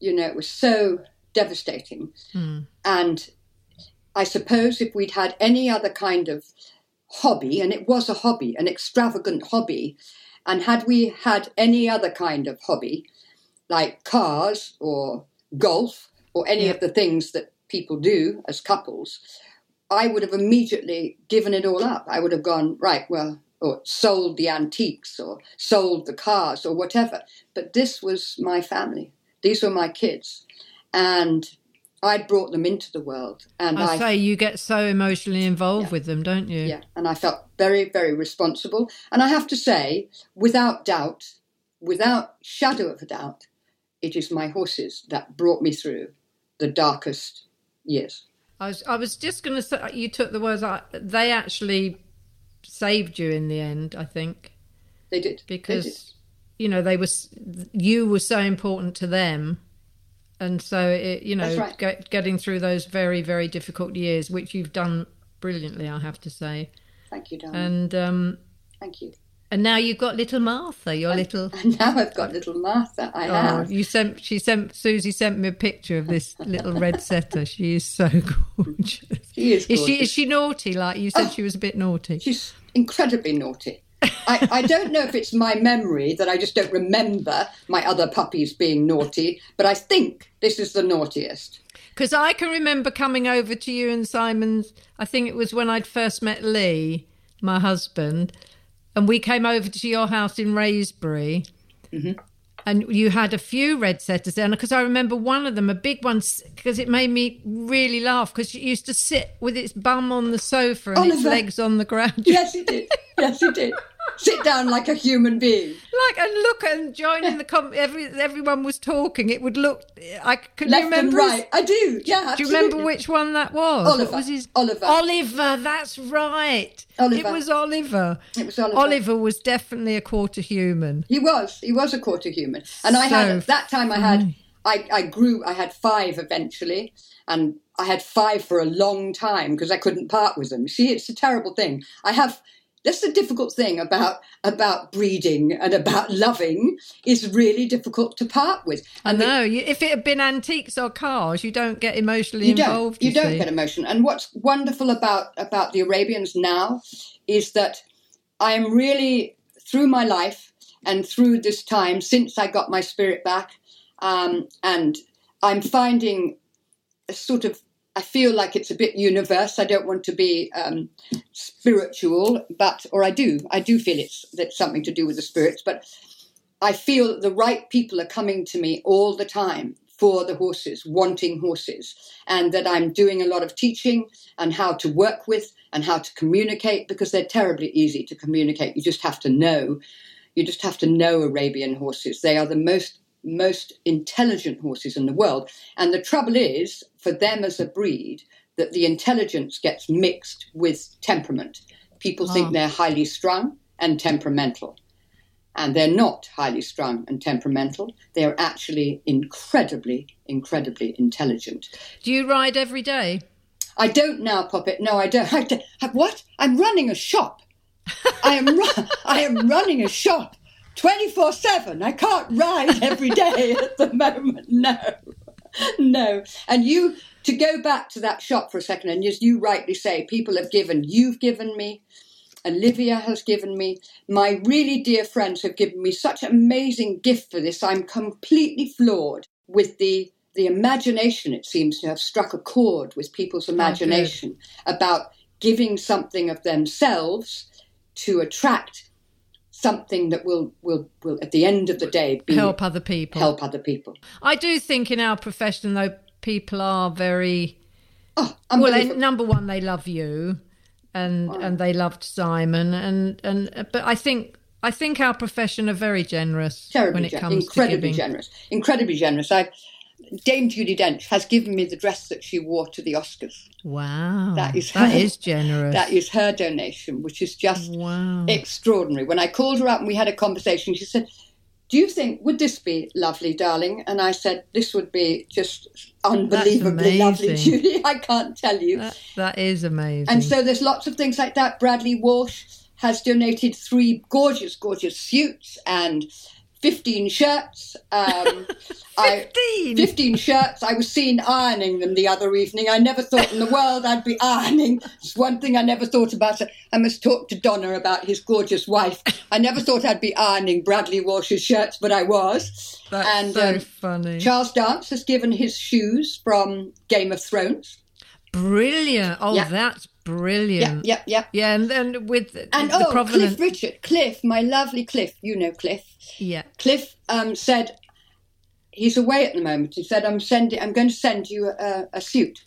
you know, it was so devastating. Mm. And I suppose if we'd had any other kind of hobby, and it was a hobby, an extravagant hobby, and had we had any other kind of hobby, like cars or golf or any yeah. of the things that people do as couples, I would have immediately given it all up. I would have gone, right, well, or sold the antiques or sold the cars or whatever. But this was my family. These were my kids. And I'd brought them into the world. And I, I say you get so emotionally involved yeah, with them, don't you? Yeah. And I felt very, very responsible. And I have to say, without doubt, without shadow of a doubt, it is my horses that brought me through the darkest Yes. I was I was just going to say you took the words. They actually saved you in the end. I think they did because they did. you know they were you were so important to them, and so it you know right. get, getting through those very very difficult years, which you've done brilliantly. I have to say. Thank you, darling. And um, thank you. And now you've got little Martha, your and, little. <laughs> And now I've got little Martha. I oh, have. You sent. She sent. Susie sent me a picture of this little red <laughs> setter. She is so <laughs> gorgeous. She is. Gorgeous. Is she? Is she naughty? Like you said, oh, she was a bit naughty. She's incredibly naughty. I, I don't know if it's my memory that I just don't remember my other puppies being naughty, but I think this is the naughtiest. Because I can remember coming over to you and Simon's. I think it was when I'd first met Lee, my husband and we came over to your house in Wraysbury. Mm-hmm. And you had a few red setters there, because I remember one of them, a big one, because it made me really laugh. Because it used to sit with its bum on the sofa and Oliver. its legs on the ground. Yes, it did. Yes, it did sit down like a human being. Like and look and join in the com. Every everyone was talking. It would look. I can Left you remember. Right, I do. Yeah, absolutely. Do you remember which one that was? Oliver. was his Oliver. Oliver. That's right. Oliver. It was Oliver. It was Oliver. Oliver was definitely a quarter human. He was. He was a quarter human. And so I had at that time. I had. I, I grew. I had five eventually, and I had five for a long time because I couldn't part with them. See, it's a terrible thing. I have that's the difficult thing about about breeding and about loving is really difficult to part with. And I know. If it had been antiques or cars, you don't get emotionally you involved. Don't, you, you don't get emotional. And what's wonderful about about the Arabians now is that I am really through my life and through this time since I got my spirit back, um, and I'm finding a sort of I feel like it's a bit universe. I don't want to be um, spiritual, but or I do. I do feel it's that's something to do with the spirits, but I feel the right people are coming to me all the time for the horses, wanting horses, and that I'm doing a lot of teaching and how to work with and how to communicate because they're terribly easy to communicate. You just have to know. You just have to know Arabian horses. They are the most most intelligent horses in the world. And the trouble is, for them as a breed, that the intelligence gets mixed with temperament. People oh. think ah. they're highly strung and temperamental. And they're not highly strung and temperamental. They're actually incredibly, incredibly intelligent. Do you ride every day? I don't now, Poppet. No, I don't. <laughs> I don't. What? I'm running a shop. I am. Ru- <laughs> I am running a shop 24 7. I can't ride every day <laughs> at the moment. No, no. And you, to go back to that shop for a second, and as you rightly say, people have given, you've given me, Olivia has given me, my really dear friends have given me such amazing gift for this. I'm completely floored with the the imagination it seems to have struck a chord with people's oh, imagination oh, about giving something of themselves to attract something that will will will at the end of the day be, help other people. Help other people. I do think in our profession though people are very oh, well. Number one, they love you, and and they loved Simon, and and but I think I think our profession are very generous Terribly when it gen- comes incredibly to generous, incredibly generous. I Dame Judi Dench has given me the dress that she wore to the Oscars. Wow, that is her, that is generous. That is her donation, which is just wow. extraordinary. When I called her up and we had a conversation, she said, "Do you think would this be lovely, darling?" And I said, "This would be just unbelievably lovely, Judi. <laughs> I can't tell you. That, that is amazing." And so there's lots of things like that. Bradley Walsh has donated three gorgeous, gorgeous suits and 15 shirts. Um, 15? <laughs> I, 15 shirts. I was seen ironing them the other evening. I never thought in the world I'd be ironing. It's one thing I never thought about. I must talk to Donna about his gorgeous wife. I never thought I'd be ironing Bradley Walsh's shirts, but I was. That's and so um, funny. Charles Dance has given his shoes from Game of Thrones. Brilliant. Oh, Yeah. that's brilliant. Yeah, yeah, yep. Yeah, and then with And the oh, provenance. Cliff Richard, Cliff, my lovely Cliff, you know Cliff. Yeah. Cliff um, said he's away at the moment. He said, "I'm sending. I'm going to send you a, a suit,"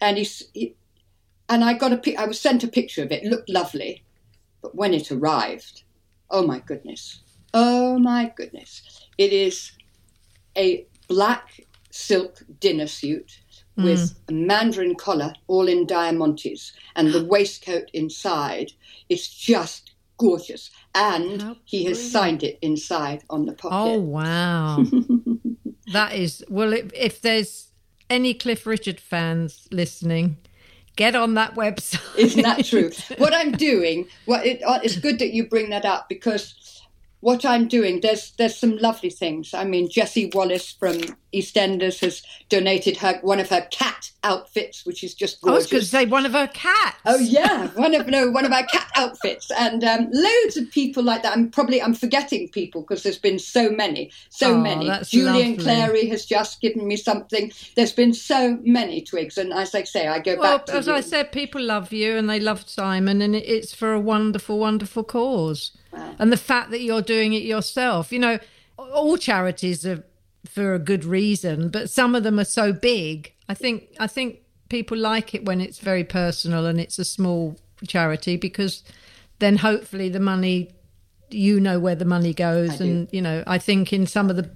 and he's he, and I got a. I was sent a picture of it. It looked lovely, but when it arrived, oh my goodness, oh my goodness, it is a black silk dinner suit with a mandarin collar, all in diamantes, and the <gasps> waistcoat inside. It's just gorgeous, and How he has brilliant. signed it inside on the pocket. Oh wow. <laughs> that is well. If, if there's any Cliff Richard fans listening, get on that website. Isn't that true? <laughs> what I'm doing, well, it, uh, it's good that you bring that up because what I'm doing, there's there's some lovely things. I mean, Jesse Wallace from EastEnders has donated her one of her cat outfits, which is just I was gorgeous. going to say one of her cats. Oh yeah, one of no, one of our cat outfits, and um, loads of people like that. I'm probably I'm forgetting people because there's been so many, so Oh, many. Julian lovely. Clary has just given me something. There's been so many twigs, and as I say, I go Well, back to as you. I said, people love you and they love Simon, and it's for a wonderful, wonderful cause. Wow. And the fact that you're doing it yourself, you know, all charities are for a good reason, but some of them are so big. I think I think people like it when it's very personal and it's a small charity because then hopefully the money you know where the money goes and you know i think in some of the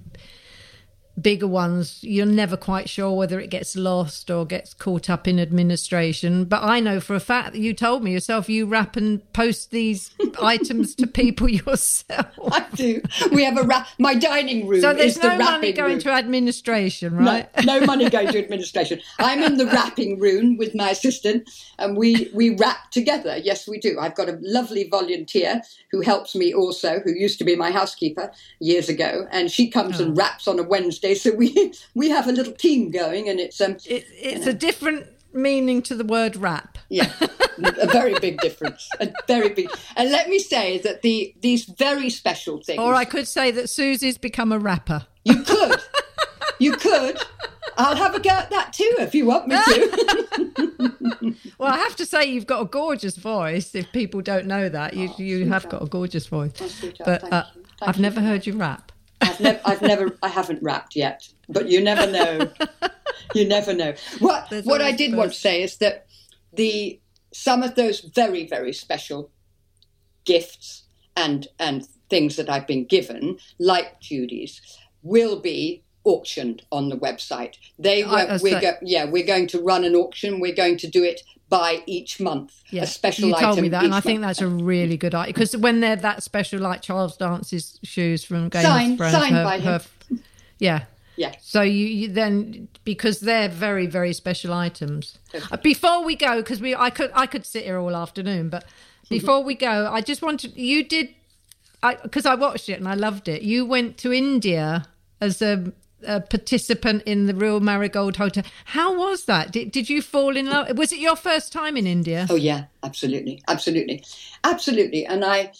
bigger ones you're never quite sure whether it gets lost or gets caught up in administration but i know for a fact that you told me yourself you wrap and post these <laughs> items to people yourself I do. We have a wrap. My dining room so there's is the no money going room. to administration right No, no money going to <laughs> administration. I'm in the wrapping room with my assistant, and we we wrap together. Yes, we do. I've got a lovely volunteer who helps me also, who used to be my housekeeper years ago, and she comes Oh. and wraps on a Wednesday. So we <laughs> we have a little team going, and it's um it, it's a different meaning to the word rap yeah, a very big difference, a very big. And let me say that the these very special things. or i could say that susie's become a rapper You could. You could. I'll have a go at that too if you want me to. <laughs> Well, I have to say you've got a gorgeous voice. If people don't know that, you you have got a gorgeous voice. Oh, but uh, I've you never heard you rap. I've, I've never, I haven't rapped yet, but you never know. <laughs> you never know. What There's what I did first. want to say is that the some of those very very special gifts and and things that I've been given, like Judi's, will be auctioned on the website. They were, I we're go, yeah we're going to run an auction. We're going to do it by each month. Yeah, a special you told item me that, and I think that's a really good idea because when they're that special, like Charles Dance's shoes from Game Signed- of Thrones, signed her- by him. yeah. Yeah. So you, you then because they're very very special items. Okay. Uh, Before we go, because we I could I could sit here all afternoon, but <laughs> before we go, I just wanted you did because I, watched it and I loved it. You went to India as a, a participant in the Real Marigold Hotel. How was that? Did did you fall in love? Was it your first time in India? Oh yeah, absolutely, absolutely, absolutely. And I,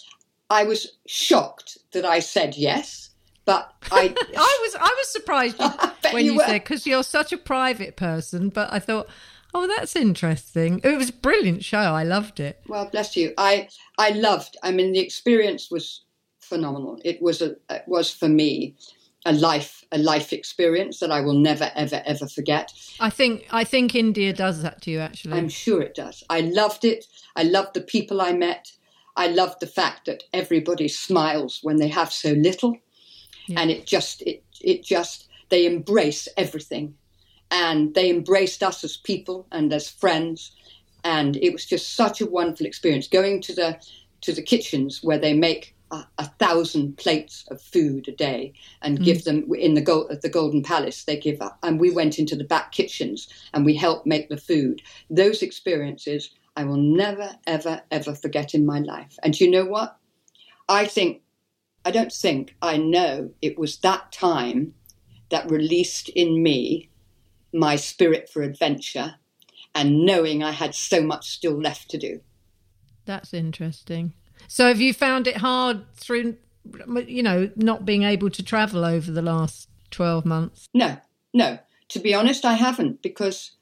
I was shocked that I said yes, but I, <laughs> I was I was surprised <laughs> when you you, said because you're such a private person. But I thought, oh, that's interesting. It was a brilliant show. I loved it. well, bless you. I, I loved. I mean, the experience was phenomenal. It was a it was for me a life a life experience that I will never ever ever forget. I think I think India does that to you actually. I'm sure it does. I loved it. I loved the people I met. I loved the fact that everybody smiles when they have so little. Yeah. And it just it it just they embrace everything. And they embraced us as people and as friends. And it was just such a wonderful experience going to the to the kitchens where they make a, a thousand plates of food a day and mm. give them in the gold at the Golden Palace. They give up, and we went into the back kitchens and we helped make the food. Those experiences I will never, ever, ever forget in my life. And you know what? I think, I don't think, I know it was that time that released in me my spirit for adventure and knowing I had so much still left to do. That's interesting. So have you found it hard through, you know, not being able to travel over the last 12 months? No, no. To be honest, I haven't because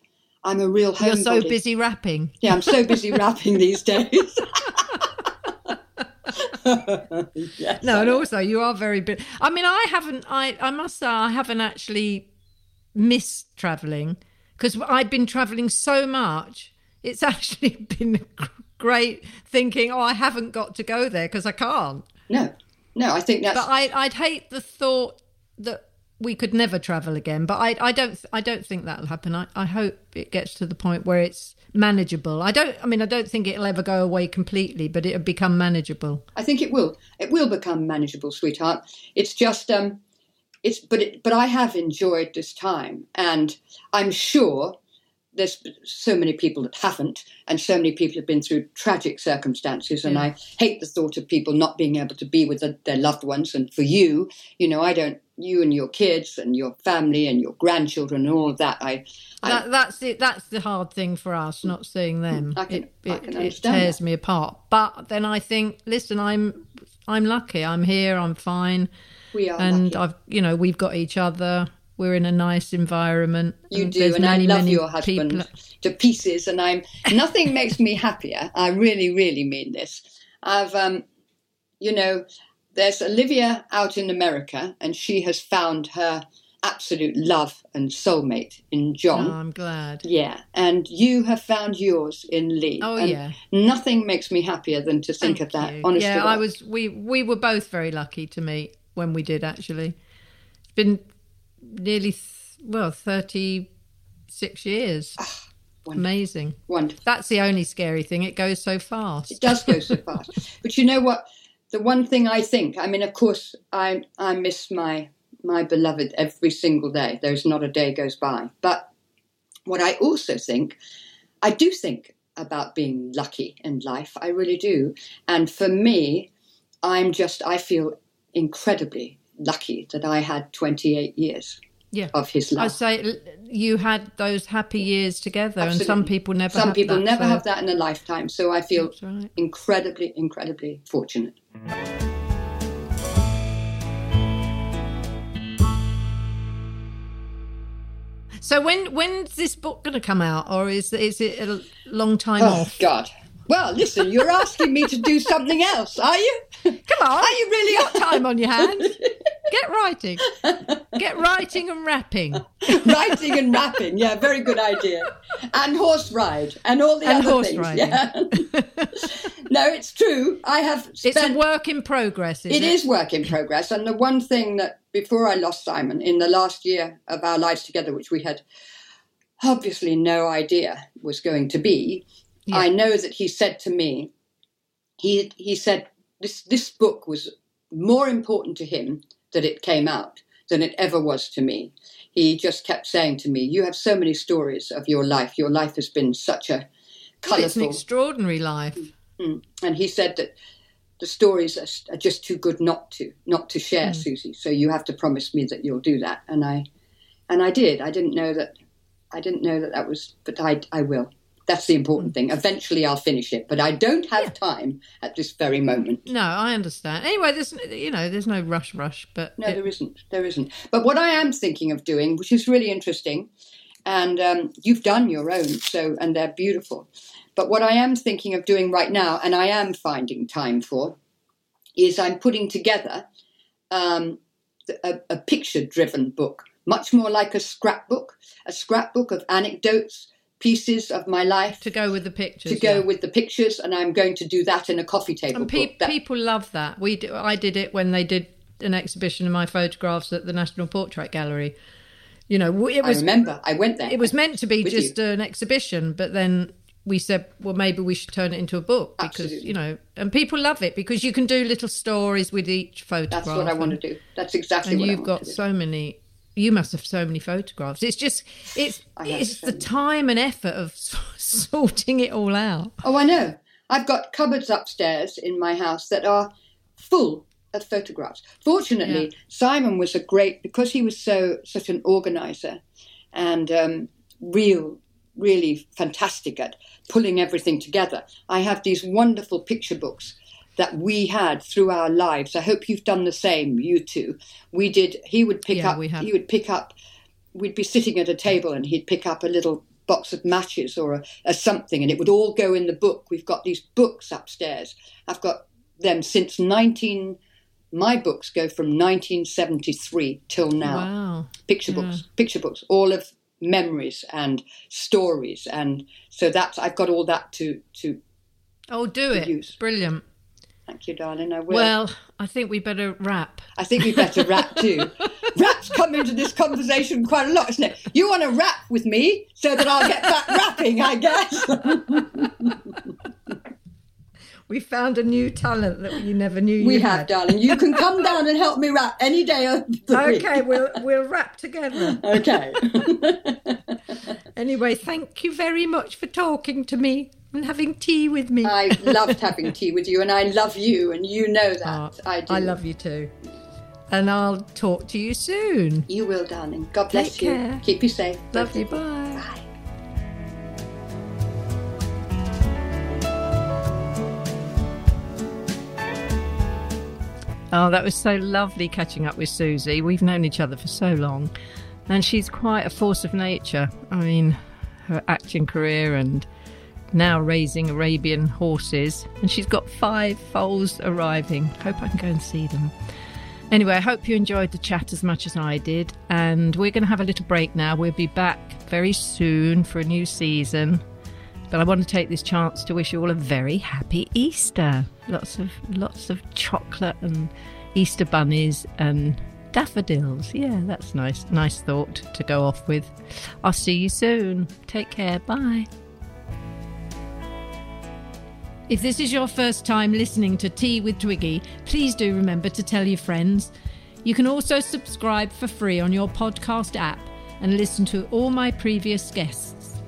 I'm a real homebody. You're so busy rapping. Yeah, I'm so busy <laughs> rapping these days. <laughs> yes, no, and also you are very busy. I mean, I haven't. I I must say, I haven't actually missed traveling because I've been traveling so much. It's <laughs> actually been great thinking, oh, I haven't got to go there because I can't. No, no, I think that's. But I, I'd hate the thought that we could never travel again. But I, I don't, I don't think that'll happen. I, I hope it gets to the point where it's manageable. I don't, I mean, I don't think it'll ever go away completely, but it'll become manageable. I think it will. It will become manageable, sweetheart. It's just, um, it's, but, it, but I have enjoyed this time, and I'm sure there's so many people that haven't, and so many people have been through tragic circumstances. And I hate the thought of people not being able to be with the, their loved ones. And for you, you know, I don't. You and your kids and your family and your grandchildren and all of that. I, I that, that's it. That's the hard thing for us, not seeing them. Mm, I can, it, I can it, it tears that. me apart. But then I think, listen, I'm I'm lucky. I'm here. I'm fine. We are, and lucky. I've you know we've got each other we're in a nice environment. You do, and many, I love your husband people. to pieces. And I'm nothing makes me happier. I really, really mean this. I've, um, you know, there's Olivia out in America, and she has found her absolute love and soulmate in John. Oh, I'm glad. Yeah, and you have found yours in Lee. Oh and yeah. Nothing makes me happier than to think Thank of that. You. Honestly, yeah, I was. We we were both very lucky to meet when we did. Actually, it's been nearly well 36 years. Oh, amazing. Wonderful. That's the only scary thing. It goes so fast. It does go so <laughs> fast. But you know what? The one thing i think i mean of course i i miss my my beloved every single day. There's not a day goes by. But what i also think i do think about being lucky in life. I really do. And for me i'm just i feel incredibly lucky that I had 28 years yeah. of his life. I say you had those happy years together, Absolutely. and some people never. Some people that, never so. have that in a lifetime. So I feel right. incredibly, incredibly fortunate. So when when's this book going to come out, or is is it a long time oh, off? God, well, listen, you're asking me to do <laughs> something else, are you? Come on. Are you really? Got time on your hands. <laughs> Get writing. Get writing and rapping. <laughs> writing and rapping, yeah, very good idea. And horse ride and all the and other horse things. Riding. Yeah. no, it's true. I have spent, It's a work in progress, it? It is work in progress. And the one thing that before I lost Simon in the last year of our lives together, which we had obviously no idea was going to be, yeah. I know that he said to me, he he said this this book was more important to him that it came out than it ever was to me. He just kept saying to me, "You have so many stories of your life. Your life has been such a colourful, it's an extraordinary life." Mm-hmm. And he said that the stories are, are, just too good not to not to share, mm. Susie. So you have to promise me that you'll do that. And I and I did. I didn't know that. I didn't know that that was, but I I will. That's the important thing. Eventually, I'll finish it, but I don't have yeah. time at this very moment. No, I understand. Anyway, there's you know, there's no rush, rush, but no, it... there isn't. There isn't. But what I am thinking of doing, which is really interesting, and um, you've done your own, so and they're beautiful. But what I am thinking of doing right now, and I am finding time for, is I'm putting together um, a, a picture-driven book, much more like a scrapbook, a scrapbook of anecdotes, pieces of my life to go with the pictures. To go yeah. with the pictures, and I'm going to do that in a coffee table and pe- book. That, people love that. We do, I did it when they did an exhibition of my photographs at the National Portrait Gallery. You know, it was. I remember. I went there. It was meant to be just you. an exhibition, but then we said, well, maybe we should turn it into a book because Absolutely. you know, and people love it because you can do little stories with each photograph. That's what I want to do. That's exactly and what you've got so many. You must have so many photographs. It's just it's it's so the time and effort of <laughs> sorting it all out. Oh, I know. I've got cupboards upstairs in my house that are full of photographs. Fortunately, yeah. Simon was a great because he was so such an organizer and um, real, really fantastic at pulling everything together. I have these wonderful picture books that we had through our lives. I hope you've done the same, you two. We did. He would pick yeah, up. He would pick up. We'd be sitting at a table, and he'd pick up a little box of matches or a, a something, and it would all go in the book. We've got these books upstairs. I've got them since 19. My books go from 1973 till now. Wow. Picture yeah. books, picture books, all of memories and stories, and so that's I've got all that to to. Oh, do to it! Use. Brilliant. Thank you, darling. I will. Well, I think we better wrap. I think we better wrap too. <laughs> Rap's come into this conversation quite a lot, isn't it? You want to rap with me so that I'll get back rapping, I guess. <laughs> we found a new talent that you never knew you we have, had. darling. You can come down and help me rap any day of the okay, week. we'll we'll rap together. Okay. <laughs> anyway, thank you very much for talking to me and having tea with me. I loved having tea with you, and I love you, and you know that. Oh, I do. I love you too. And I'll talk to you soon. You will, darling. God bless Take you. Care. Keep you safe. Love Both you. of Bye. Bye. Oh, that was so lovely catching up with Susie. We've known each other for so long, and she's quite a force of nature. I mean, her acting career and now raising Arabian horses, and she's got five foals arriving. Hope I can go and see them. Anyway, I hope you enjoyed the chat as much as I did, and we're going to have a little break now. We'll be back very soon for a new season. But I want to take this chance to wish you all a very happy Easter. Lots of lots of chocolate and Easter bunnies and daffodils. Yeah, that's nice. Nice thought to go off with. I'll see you soon. Take care. Bye. If this is your first time listening to Tea with Twiggy, please do remember to tell your friends. You can also subscribe for free on your podcast app and listen to all my previous guests.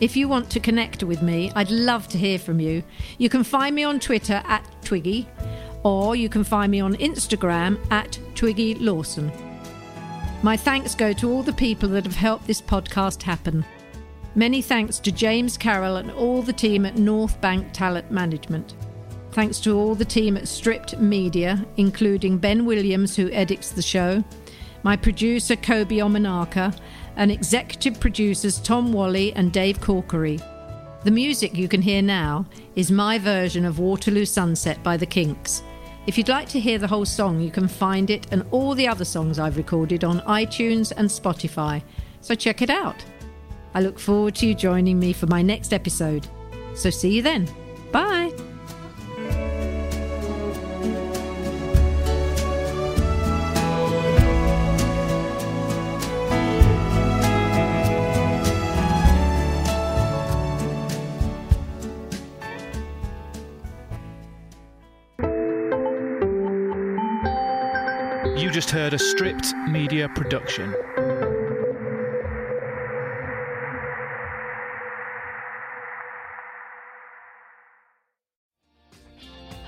If you want to connect with me, I'd love to hear from you. You can find me on Twitter at Twiggy, or you can find me on Instagram at Twiggy Lawson. My thanks go to all the people that have helped this podcast happen. Many thanks to James Carrol and all the team at Northbank Talent Management. Thanks to all the team at Stripped Media, including Ben Williams, who edits the show, my producer Kobi Omenaka, and executive producers Tom Whalley and Dave Corkery. The music you can hear now is my version of Waterloo Sunset by the Kinks. If you'd like to hear the whole song, you can find it and all the other songs I've recorded on iTunes and Spotify, so check it out. I look forward to you joining me for my next episode. So see you then. Bye. You just heard a stripped media production.